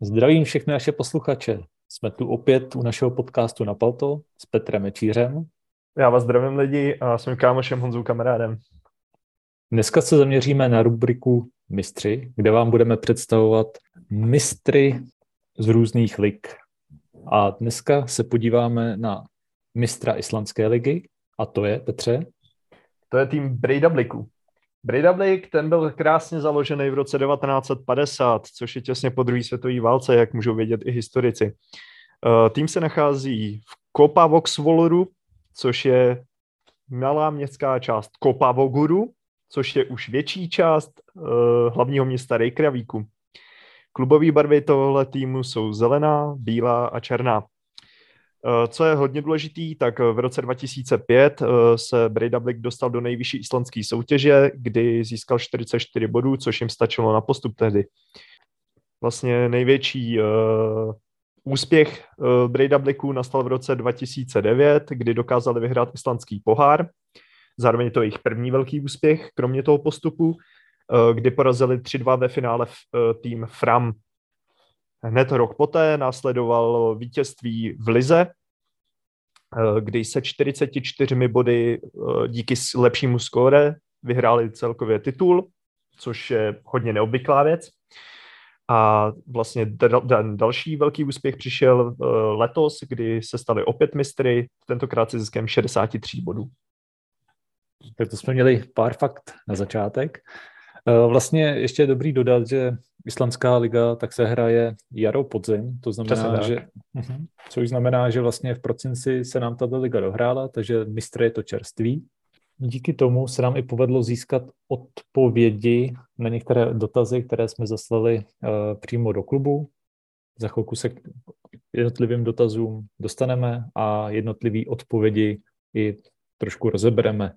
Zdravím všechny naše posluchače. Jsme tu opět u našeho podcastu na Palto s Petrem Mečířem. Já vás zdravím lidi a s mým kámošem Honzou kamarádem. Dneska se zaměříme na rubriku Mistři, kde vám budeme představovat mistry z různých lig. A dneska se podíváme na mistra islandské ligy a to je, Petře? To je tým Breidabliku. Breidablik, ten byl krásně založený v roce 1950, což je těsně po druhé světové válce, jak můžou vědět i historici. Uh, tým se nachází v Kopavoxvolru, což je malá městská část Kopavoguru, což je už větší část uh, hlavního města Reykjavíku. Klubové barvy tohle týmu jsou zelená, bílá a černá. Eh, co je hodně důležitý, tak v roce 2005 eh, se Breidablik dostal do nejvyšší islandské soutěže, kdy získal 44 bodů, což jim stačilo na postup tehdy. Vlastně největší uh, úspěch uh, Breidabliku nastal v roce 2009, kdy dokázali vyhrát islandský pohár. Zároveň to jejich první velký úspěch, kromě toho postupu, uh, kdy porazili 3-2 ve finále v, uh, tým Fram Hned rok poté následovalo vítězství v Lize, eh, kdy se 44 body eh, díky lepšímu skóre vyhráli celkově titul, což je hodně neobvyklá věc. A vlastně další velký úspěch přišel eh, letos, kdy se stali opět mistry, tentokrát se ziskem 63 bodů. Tak to jsme měli pár fakt na začátek. Vlastně ještě je dobrý dodat, že Islandská liga tak se hraje jaro podzim, to znamená, že, uh-huh, což znamená, že vlastně v prosinci se nám tato liga dohrála, takže mistr je to čerství. Díky tomu se nám i povedlo získat odpovědi na některé dotazy, které jsme zaslali uh, přímo do klubu. Za chvilku se k jednotlivým dotazům dostaneme a jednotlivé odpovědi i trošku rozebereme.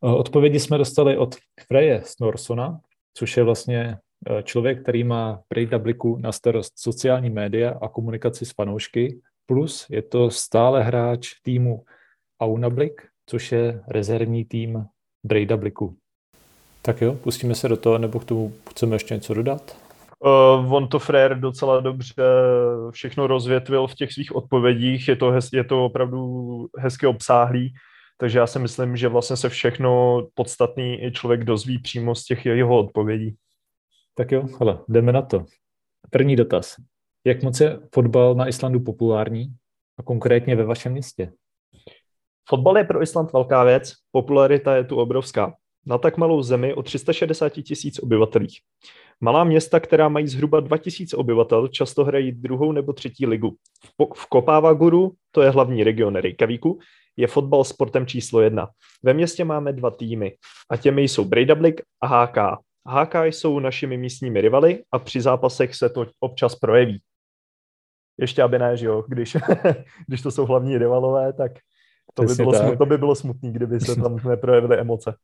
Uh, odpovědi jsme dostali od Freje Snorsona, což je vlastně Eh, člověk, který má pri Dubliku na starost sociální média a komunikaci s fanoušky, plus je to stále hráč týmu Aunablik, což je rezervní tým Breidabliku. Tak jo, pustíme se do toho, nebo k tomu chceme ještě něco dodat? Uh, on to Frér docela dobře všechno rozvětvil v těch svých odpovědích, je to, hez, je to opravdu hezky obsáhlý, takže já si myslím, že vlastně se všechno podstatný člověk dozví přímo z těch jeho odpovědí. Tak jo, hele, jdeme na to. První dotaz. Jak moc je fotbal na Islandu populární a konkrétně ve vašem městě? Fotbal je pro Island velká věc, popularita je tu obrovská. Na tak malou zemi o 360 tisíc obyvatelích. Malá města, která mají zhruba 2000 obyvatel, často hrají druhou nebo třetí ligu. V Kopávaguru, to je hlavní region Reykjavíku, je fotbal sportem číslo jedna. Ve městě máme dva týmy a těmi jsou Breidablik a HK. HK jsou našimi místními rivaly a při zápasech se to občas projeví. Ještě aby ne, že jo, když, když to jsou hlavní rivalové, tak to by, bylo smut, to by bylo smutný, kdyby se tam neprojevily emoce.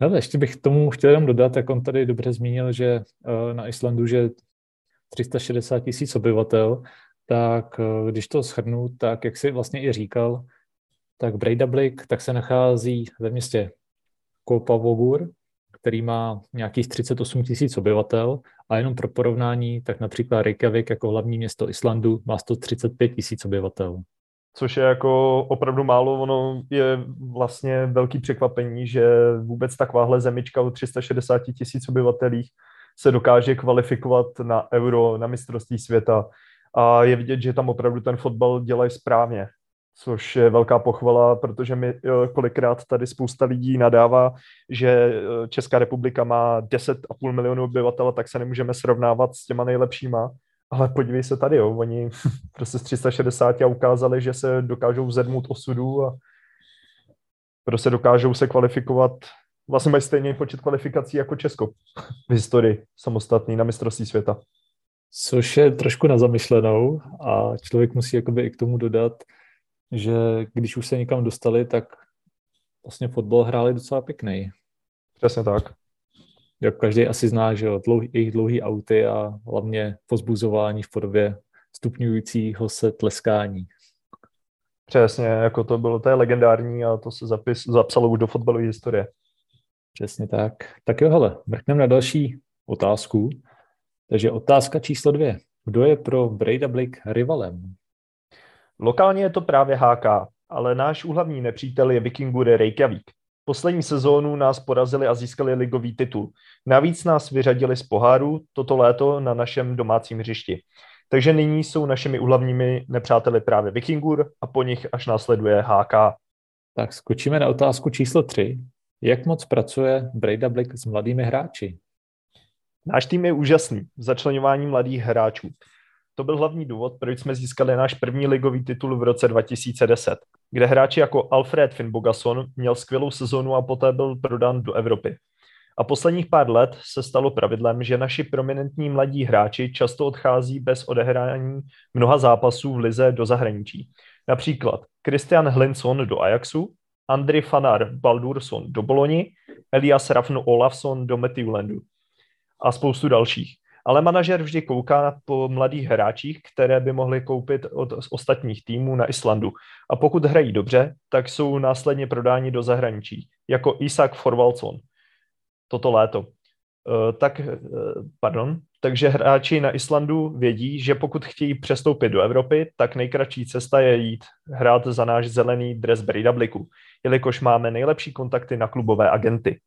Ale ještě bych tomu chtěl jenom dodat, jak on tady dobře zmínil, že eh, na Islandu, že 360 tisíc obyvatel, tak eh, když to shrnu, tak jak si vlastně i říkal, tak Breidablik tak se nachází ve městě Kopavogur, který má nějakých 38 tisíc obyvatel a jenom pro porovnání, tak například Reykjavik jako hlavní město Islandu má 135 tisíc obyvatel. Což je jako opravdu málo, ono je vlastně velký překvapení, že vůbec takováhle zemička o 360 tisíc obyvatelích se dokáže kvalifikovat na euro, na mistrovství světa a je vidět, že tam opravdu ten fotbal dělají správně což je velká pochvala, protože mi eh, kolikrát tady spousta lidí nadává, že eh, Česká republika má 10,5 milionů obyvatel, tak se nemůžeme srovnávat s těma nejlepšíma. Ale podívej se tady, jo, oni prostě z 360 ukázali, že se dokážou zedmout osudu a prostě dokážou se kvalifikovat, vlastně mají stejný počet kvalifikací jako Česko v historii samostatný na mistrovství světa. Což je trošku na zamyšlenou a člověk musí jakoby i k tomu dodat, že když už se někam dostali, tak vlastně fotbal hráli docela pěkný. Přesně tak. Jak každý asi zná, že jo, dlouhý, jejich dlouhý auty a hlavně pozbuzování v podobě stupňujícího se tleskání. Přesně, jako to bylo, to je legendární a to se zapis, zapsalo už do fotbalové historie. Přesně tak. Tak jo, hele, mrkneme na další otázku. Takže otázka číslo dvě. Kdo je pro Breidablik rivalem? Lokálně je to právě HK, ale náš úhlavní nepřítel je Vikingur Reykjavík. Poslední sezónu nás porazili a získali ligový titul. Navíc nás vyřadili z poháru toto léto na našem domácím hřišti. Takže nyní jsou našimi úhlavními nepřáteli právě Vikingur a po nich až následuje HK. Tak skočíme na otázku číslo 3. Jak moc pracuje Breidablik s mladými hráči? Náš tým je úžasný v začlenování mladých hráčů. To byl hlavní důvod, proč jsme získali náš první ligový titul v roce 2010, kde hráči jako Alfred Finnbogason měl skvělou sezonu a poté byl prodán do Evropy. A posledních pár let se stalo pravidlem, že naši prominentní mladí hráči často odchází bez odehrání mnoha zápasů v lize do zahraničí. Například Christian Hlinson do Ajaxu, Andri Fanar Baldurson do Boloni, Elias Rafno Olafsson do Meteulandu a spoustu dalších. Ale manažer vždy kouká po mladých hráčích, které by mohli koupit od ostatních týmů na Islandu. A pokud hrají dobře, tak jsou následně prodáni do zahraničí, jako Isak Forvalson toto léto. Uh, tak, uh, pardon, takže hráči na Islandu vědí, že pokud chtějí přestoupit do Evropy, tak nejkratší cesta je jít hrát za náš zelený dres Bredabliku, jelikož máme nejlepší kontakty na klubové agenty.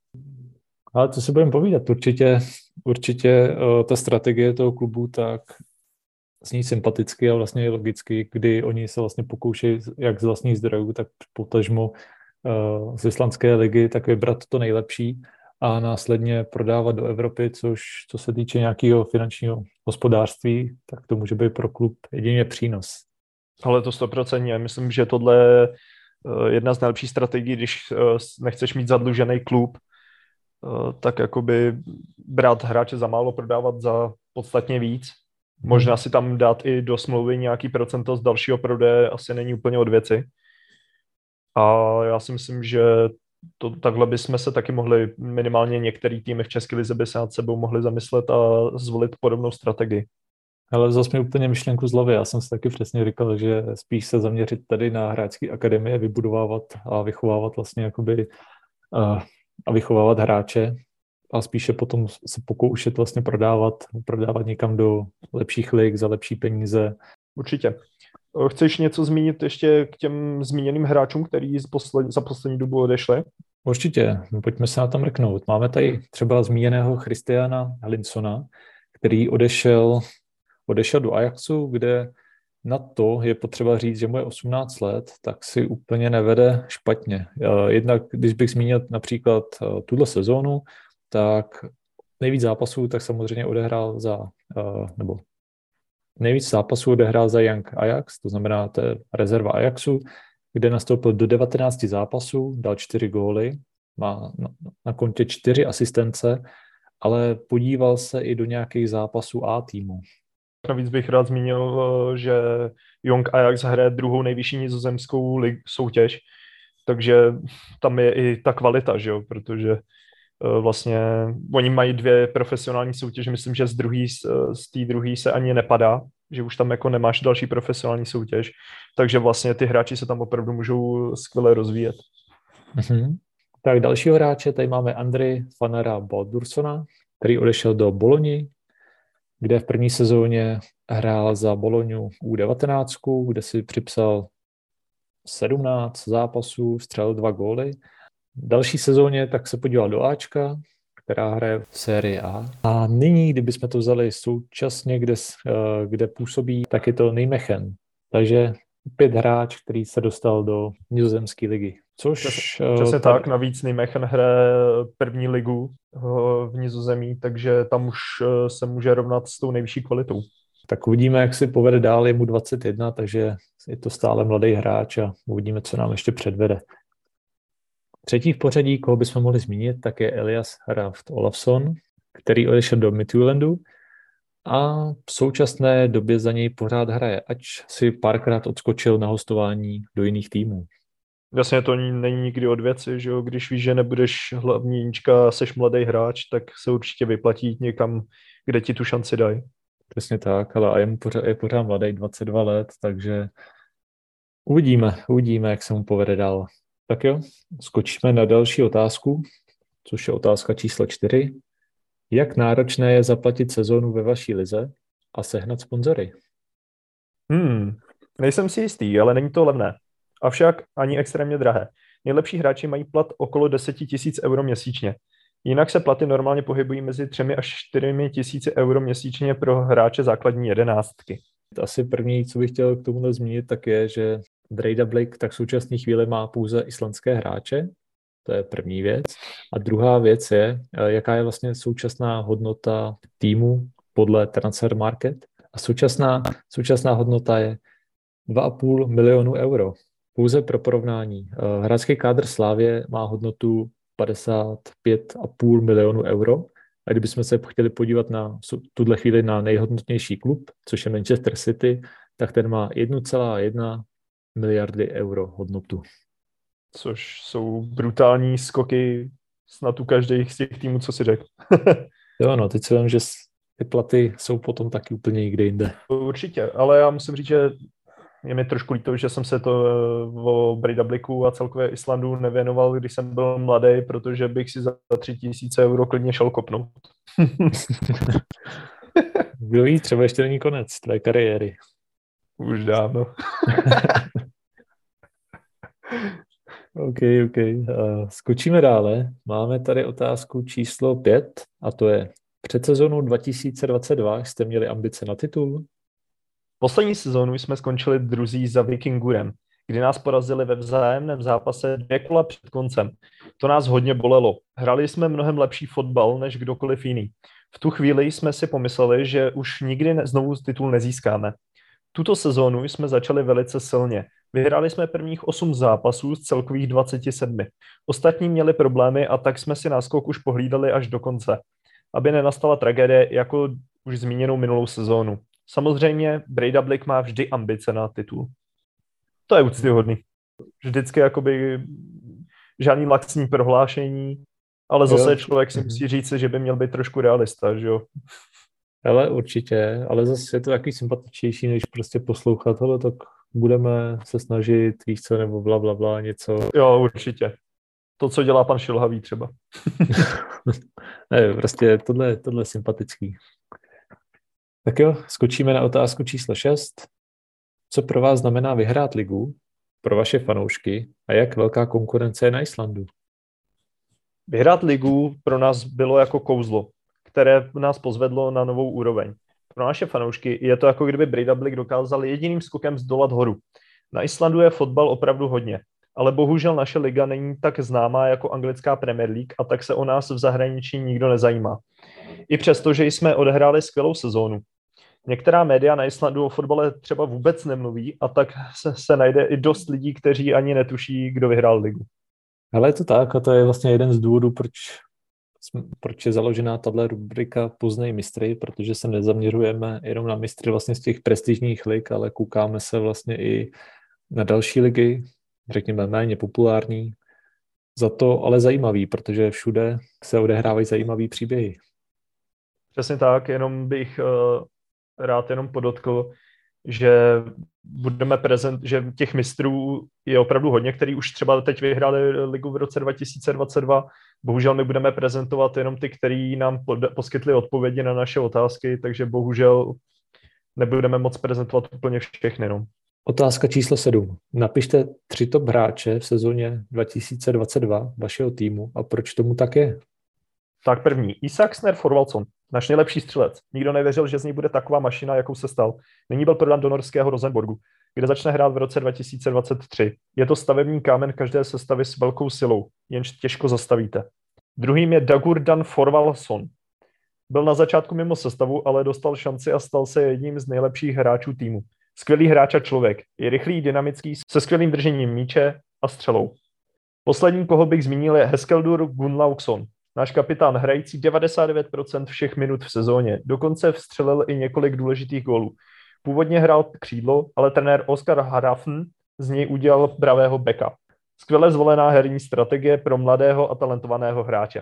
Ale to si budeme povídat. Určitě, určitě uh, ta strategie toho klubu tak zní sympaticky a vlastně logicky, kdy oni se vlastně pokoušejí jak z vlastních zdrojů, tak potažmo uh, z islandské ligy, tak vybrat to nejlepší a následně prodávat do Evropy, což co se týče nějakého finančního hospodářství, tak to může být pro klub jedině přínos. Ale to stoprocentně. Myslím, že tohle je eh, jedna z nejlepších strategií, když eh, nechceš mít zadlužený klub, eh, tak jakoby brát hráče za málo, prodávat za podstatně víc. Možná si tam dát i do smlouvy nějaký procento z dalšího prodeje asi není úplně od věci. A já si myslím, že to, takhle bychom se taky mohli, minimálně některý týmy v České lize by se nad sebou mohli zamyslet a zvolit podobnou strategii. Ale zase mi úplně myšlenku z hlavy. Já jsem si taky přesně říkal, že spíš se zaměřit tady na hráčské akademie, vybudovávat a vychovávat vlastně jakoby uh, a vychovávat hráče a spíše potom se pokoušet vlastně prodávat, prodávat někam do lepších lig za lepší peníze. Určitě. Chceš něco zmínit ještě k těm zmíněným hráčům, který posled, za poslední dobu odešli? Určitě, pojďme se na tam mrknout. Máme tady třeba zmíněného Christiana Linsona, který odešel, odešel do Ajaxu, kde na to je potřeba říct, že mu je 18 let, tak si úplně nevede špatně. Jednak, když bych zmínil například eh, tuhle sezónu, tak nejvíc zápasů tak samozřejmě odehrál za, eh, nebo Nejvíc zápasů odehrál za Young Ajax, to znamená to je rezerva Ajaxu, kde nastoupil do 19 zápasů, dal 4 góly, má na kontě 4 asistence, ale podíval se i do nějakých zápasů A týmu. Navíc bych rád zmínil, eh, že Young Ajax hraje druhou nejvyšší nizozemskou lig, soutěž, takže tam je i ta kvalita, že jo? protože Eh, vlastně, oni mají dvě profesionální soutěže, myslím, že z druhý, eh, z té druhé se ani nepadá, že už tam jako nemáš další profesionální soutěž, takže vlastně ty hráči se tam opravdu můžou skvěle rozvíjet. Mm-hmm. Tak dalšího hráče tady máme Andry Fanara Baldursona, který odešel do Boloni, kde v první sezóně hrál za Boloniu U19, kde si připsal 17 zápasů, střelil dva góly další sezóně tak se podíval do Ačka, která hraje v sérii A. A nyní, kdybychom to vzali současně, kde, eh, kde působí, tak je to Nijmegen. Takže pět hráč, který se dostal do nizozemské ligy. Což... Přesně, přesně tady... tak, navíc Nijmegen hraje první ligu eh, v nizozemí, takže tam už eh, se může rovnat s tou nejvyšší kvalitou. Tak uvidíme, jak si povede dál, je mu 21, takže je to stále mladý hráč a uvidíme, co nám ještě předvede. Třetí v pořadí, koho bychom mohli zmínit, tak je Elias Raft Olafsson, který odešel do Midtjyllandu a v současné době za něj pořád hraje, ač si párkrát odskočil na hostování do jiných týmů. Jasně, to není nikdy od věci, že jo? když víš, že nebudeš hlavní jíčka, seš mladý hráč, tak se určitě vyplatí někam, kde ti tu šanci dají. Přesně tak, ale je, pořád, je pořád mladý, 22 let, takže uvidíme, uvidíme, jak se mu povede dál. Tak jo, skočíme na další otázku, což je otázka číslo čtyři. Jak náročné je zaplatit sezónu ve vaší lize a sehnat sponzory? Hmm, nejsem si jistý, ale není to levné. Avšak ani extrémně drahé. Nejlepší hráči mají plat okolo 10 000 euro měsíčně. Jinak se platy normálně pohybují mezi 3 až 4 tisíci euro měsíčně pro hráče základní jedenáctky. Asi první, co bych chtěl k tomu zmínit, tak je, že Breda Blake tak v současné chvíli má pouze islandské hráče, to je první věc. A druhá věc je, eh, jaká je vlastně současná hodnota týmu podle Transfer Market. A současná, současná hodnota je 2,5 milionu euro. Pouze pro porovnání. Eh, hráčský kádr Slávě má hodnotu 55,5 milionu euro. A kdybychom se chtěli podívat na tuhle chvíli na nejhodnotnější klub, což je Manchester City, tak ten má 1,1 miliardy euro hodnotu. Což jsou brutální skoky snad u každých z těch týmů, co si řekl. jo, no, teď si vím, že ty platy jsou potom taky úplně někde jinde. Určitě, ale já musím říct, že je mi trošku líto, že jsem se to eh, o Breidabliku a celkově Islandu nevěnoval, když jsem byl mladý, protože bych si za tři tisíce euro klidně šel kopnout. Kdo ví, třeba ještě není konec tvé kariéry. Už dávno. OK, OK. Skočíme dále. Máme tady otázku číslo 5 a to je před sezónou 2022 jste měli ambice na titul? Poslední sezónu jsme skončili druzí za Vikingurem, kdy nás porazili ve vzájemném zápase dvě kola před koncem. To nás hodně bolelo. Hrali jsme mnohem lepší fotbal než kdokoliv jiný. V tu chvíli jsme si pomysleli, že už nikdy znovu titul nezískáme. Tuto sezónu jsme začali velice silně. Vyhráli jsme prvních 8 zápasů z celkových 27. Ostatní měli problémy a tak jsme si náskok už pohlídali až do konce, aby nenastala tragédie jako už zmíněnou minulou sezónu. Samozřejmě Brady Blake má vždy ambice na titul. To je úctyhodný. Vždycky jakoby žádný laxní prohlášení, ale zase jo. člověk si mhm. musí říct, že by měl být trošku realista, že jo. Ale určitě, ale zase je to takový sympatičnější, než prostě poslouchat, ale tak budeme se snažit, víš co, nebo bla, bla, bla, něco. Jo, určitě. To, co dělá pan Šilhavý třeba. ne, prostě tohle, tohle je sympatický. Tak jo, skočíme na otázku číslo 6. Co pro vás znamená vyhrát ligu, pro vaše fanoušky a jak velká konkurence je na Islandu? Vyhrát ligu pro nás bylo jako kouzlo, které nás pozvedlo na novou úroveň. Pro naše fanoušky je to jako kdyby Breidablik dokázal jediným skokem zdolat horu. Na Islandu je fotbal opravdu hodně, ale bohužel naše liga není tak známá jako anglická Premier League a tak se o nás v zahraničí nikdo nezajímá. I přesto, že jsme odehráli skvělou sezónu, Některá média na Islandu o fotbale třeba vůbec nemluví a tak se, se najde i dost lidí, kteří ani netuší, kdo vyhrál ligu. Ale je to tak a to je vlastně jeden z důvodů, proč, proč je založená tahle rubrika Poznej mistry, protože se nezaměřujeme jenom na mistry vlastně z těch prestižních lig, ale koukáme se vlastně i na další ligy, řekněme méně populární, za to ale zajímavý, protože všude se odehrávají zajímavé příběhy. Přesně tak, jenom bych uh, rád jenom podotkl, že budeme prezent, že těch mistrů je opravdu hodně, který už třeba teď vyhráli ligu v roce 2022. Bohužel my budeme prezentovat jenom ty, který nám poskytli odpovědi na naše otázky, takže bohužel nebudeme moc prezentovat úplně všechny. No. Otázka číslo 7. Napište tři top hráče v sezóně 2022 vašeho týmu a proč tomu tak je? Tak první, Isak Sner Forvalson, náš nejlepší střelec. Nikdo nevěřil, že z ní bude taková mašina, jakou se stal. Nyní byl prodán do norského Rosenborgu, kde začne hrát v roce 2023. Je to stavební kámen každé sestavy s velkou silou, jenž těžko zastavíte. Druhým je Dagurdan Forvalson. Byl na začátku mimo sestavu, ale dostal šanci a stal se jedním z nejlepších hráčů týmu. Skvělý hráč a člověk. Je rychlý, dynamický, se skvělým držením míče a střelou. Poslední, koho bych zmínil, je Heskeldur Gunlaugson. Náš kapitán hrající 99% všech minut v sezóně, dokonce vstřelil i několik důležitých gólů. Původně hrál křídlo, ale trenér Oskar Harafn z něj udělal pravého beka. Skvěle zvolená herní strategie pro mladého a talentovaného hráče.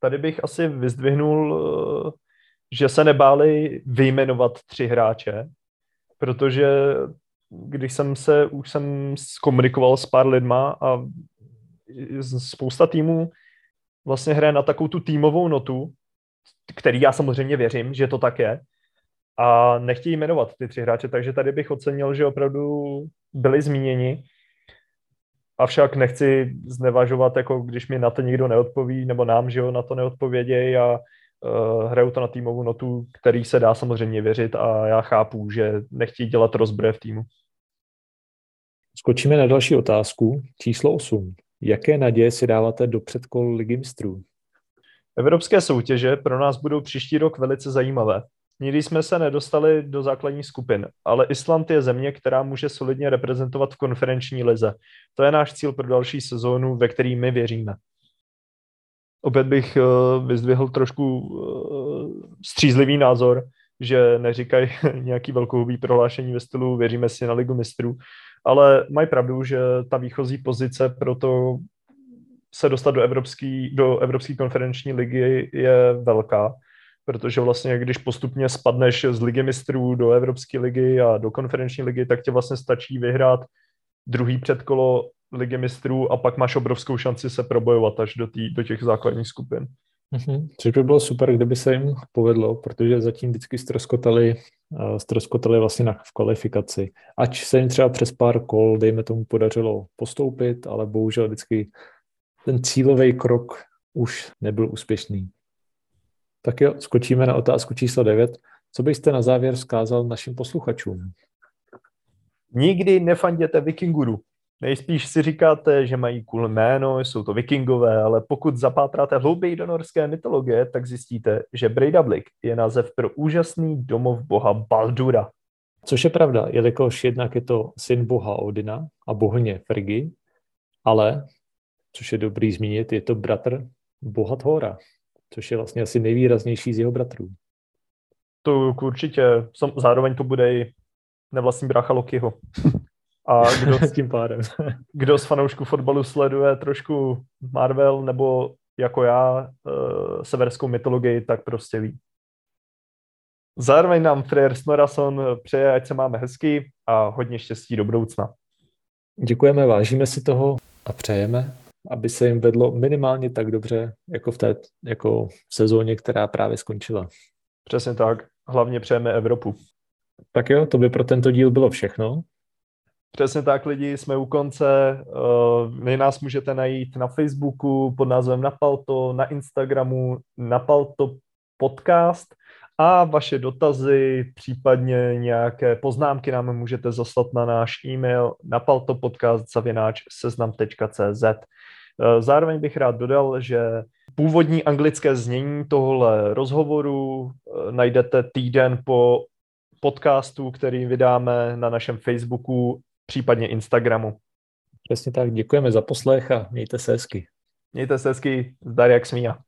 Tady bych asi vyzdvihnul, eh, že se nebáli vyjmenovat tři hráče, protože když jsem se, už jsem komunikoval s pár lidma a spousta týmů vlastně hraje na takovou tu týmovou notu, který já samozřejmě věřím, že to tak je, a nechtějí jmenovat ty tři hráče, takže tady bych ocenil, že opravdu byli zmíněni. Avšak nechci znevažovat, jako když mi na to nikdo neodpoví, nebo nám, že jo, na to neodpovědějí a uh, hrajou to na týmovou notu, který se dá samozřejmě věřit a já chápu, že nechtějí dělat rozbroje v týmu. Skočíme na další otázku, číslo 8. Jaké naděje si dáváte do předkol ligy mistrů? Evropské soutěže pro nás budou příští rok velice zajímavé. Nikdy jsme se nedostali do základních skupin, ale Island je země, která může solidně reprezentovat v konferenční lize. To je náš cíl pro další sezónu, ve který my věříme. Opět bych uh, vyzdvihl trošku uh, střízlivý názor, že neříkají nějaký velkohubý prohlášení ve stylu věříme si na ligu mistrů, ale mají pravdu, že ta výchozí pozice pro to se dostat do evropské do evropský konferenční ligy je velká protože vlastně když postupně spadneš z ligy mistrů do Evropské ligy a do konferenční ligy, tak tě vlastně stačí vyhrát druhý předkolo ligy mistrů a pak máš obrovskou šanci se probojovat až do, tý, do těch základních skupin. Mm-hmm. Což by bylo super, kdyby se jim povedlo, protože zatím vždycky stroskotali, uh, stroskotali vlastně na, v kvalifikaci. Ač se jim třeba přes pár kol, dejme tomu, podařilo postoupit, ale bohužel vždycky ten cílový krok už nebyl úspěšný. Tak jo, skočíme na otázku číslo 9. Co byste na závěr vzkázal našim posluchačům? Nikdy nefanděte vikinguru. Nejspíš si říkáte, že mají cool jméno, jsou to vikingové, ale pokud zapátráte hlouběji do norské mytologie, tak zjistíte, že Breidablik je název pro úžasný domov boha Baldura. Což je pravda, jelikož jednak je to syn boha Odina a bohně Frigi, ale, což je dobrý zmínit, je to bratr boha Thora což je vlastně asi nejvýraznější z jeho bratrů. To určitě, zároveň to bude i nevlastní brácha Lokiho. A kdo, s tím pádem. kdo z fanoušků fotbalu sleduje trošku Marvel nebo jako já uh, severskou mytologii, tak prostě ví. Zároveň nám Freyr Snorason přeje, ať se máme hezky a hodně štěstí do budoucna. Děkujeme, vážíme si toho a přejeme, aby se jim vedlo minimálně tak dobře, jako v té jako v sezóně, která právě skončila. Přesně tak. Hlavně přejeme Evropu. Tak jo, to by pro tento díl bylo všechno. Přesně tak, lidi, jsme u konce. Eh, vy nás můžete najít na Facebooku pod názvem Napalto, na Instagramu Napalto podcast a vaše dotazy, případně nějaké poznámky nám můžete zaslat na náš e-mail napaltopodcast.seznam.cz Eh, zároveň bych rád dodal, že původní anglické znění tohle rozhovoru eh, najdete týden po podcastu, který vydáme na našem Facebooku, případně Instagramu. Přesně tak, děkujeme za poslech a mějte se hezky. Mějte se hezky, zdar jak smíja.